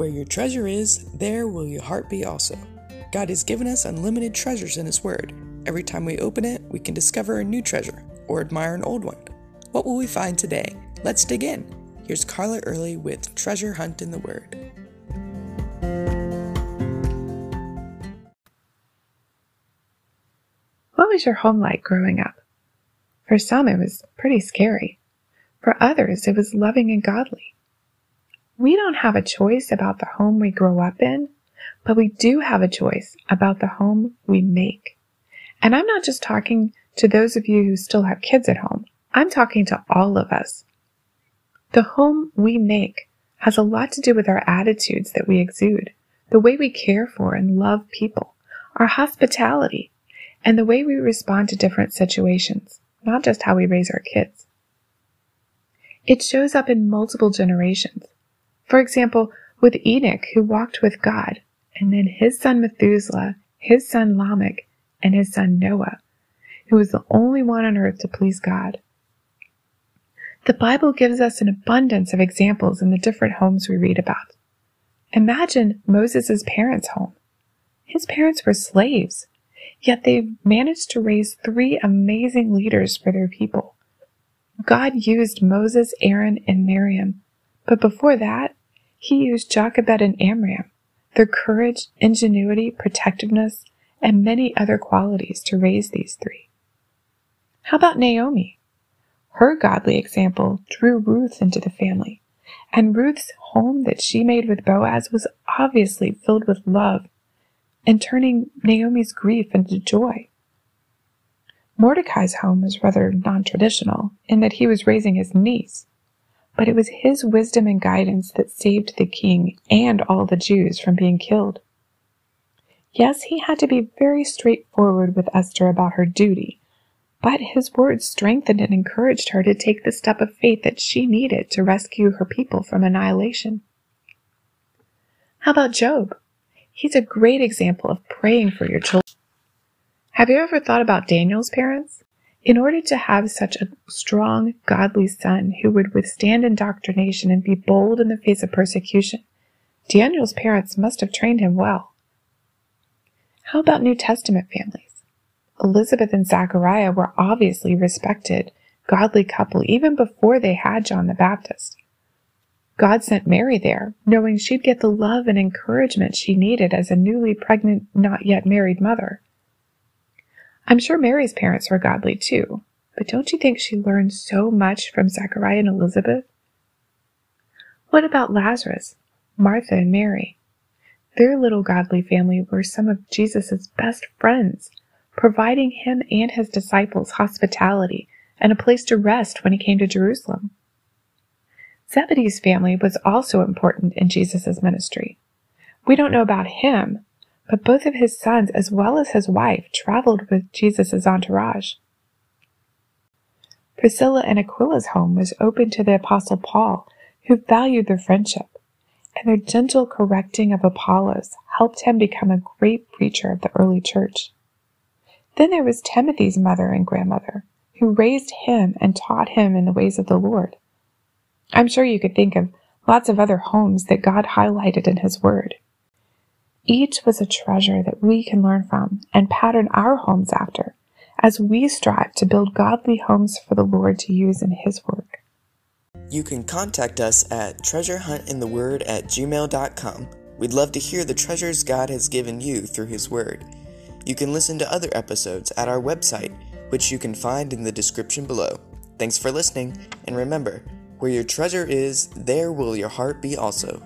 Where your treasure is, there will your heart be also. God has given us unlimited treasures in His Word. Every time we open it, we can discover a new treasure or admire an old one. What will we find today? Let's dig in. Here's Carla Early with Treasure Hunt in the Word. What was your home like growing up? For some, it was pretty scary. For others, it was loving and godly. We don't have a choice about the home we grow up in, but we do have a choice about the home we make. And I'm not just talking to those of you who still have kids at home. I'm talking to all of us. The home we make has a lot to do with our attitudes that we exude, the way we care for and love people, our hospitality, and the way we respond to different situations, not just how we raise our kids. It shows up in multiple generations. For example, with Enoch, who walked with God, and then his son Methuselah, his son Lamech, and his son Noah, who was the only one on earth to please God. The Bible gives us an abundance of examples in the different homes we read about. Imagine Moses' parents' home. His parents were slaves, yet they managed to raise three amazing leaders for their people. God used Moses, Aaron, and Miriam, but before that, he used Jochebed and Amram, their courage, ingenuity, protectiveness, and many other qualities to raise these three. How about Naomi? Her godly example drew Ruth into the family, and Ruth's home that she made with Boaz was obviously filled with love and turning Naomi's grief into joy. Mordecai's home was rather non traditional in that he was raising his niece, but it was his wisdom and guidance that saved the king and all the Jews from being killed. Yes, he had to be very straightforward with Esther about her duty, but his words strengthened and encouraged her to take the step of faith that she needed to rescue her people from annihilation. How about Job? He's a great example of praying for your children. Have you ever thought about Daniel's parents? In order to have such a strong, godly son who would withstand indoctrination and be bold in the face of persecution, Daniel's parents must have trained him well. How about New Testament families? Elizabeth and Zachariah were obviously respected, godly couple even before they had John the Baptist. God sent Mary there, knowing she'd get the love and encouragement she needed as a newly pregnant, not yet married mother. I'm sure Mary's parents were godly too, but don't you think she learned so much from Zachariah and Elizabeth? What about Lazarus, Martha, and Mary? Their little godly family were some of Jesus' best friends, providing him and his disciples hospitality and a place to rest when he came to Jerusalem. Zebedee's family was also important in Jesus' ministry. We don't know about him, but both of his sons as well as his wife traveled with Jesus' entourage. Priscilla and Aquila's home was open to the Apostle Paul, who valued their friendship and their gentle correcting of Apollos helped him become a great preacher of the early church. Then there was Timothy's mother and grandmother, who raised him and taught him in the ways of the Lord. I'm sure you could think of lots of other homes that God highlighted in His Word. Each was a treasure that we can learn from and pattern our homes after as we strive to build godly homes for the Lord to use in His work. You can contact us at treasurehuntintheword at gmail.com. We'd love to hear the treasures God has given you through His Word. You can listen to other episodes at our website, which you can find in the description below. Thanks for listening, and remember, where your treasure is, there will your heart be also.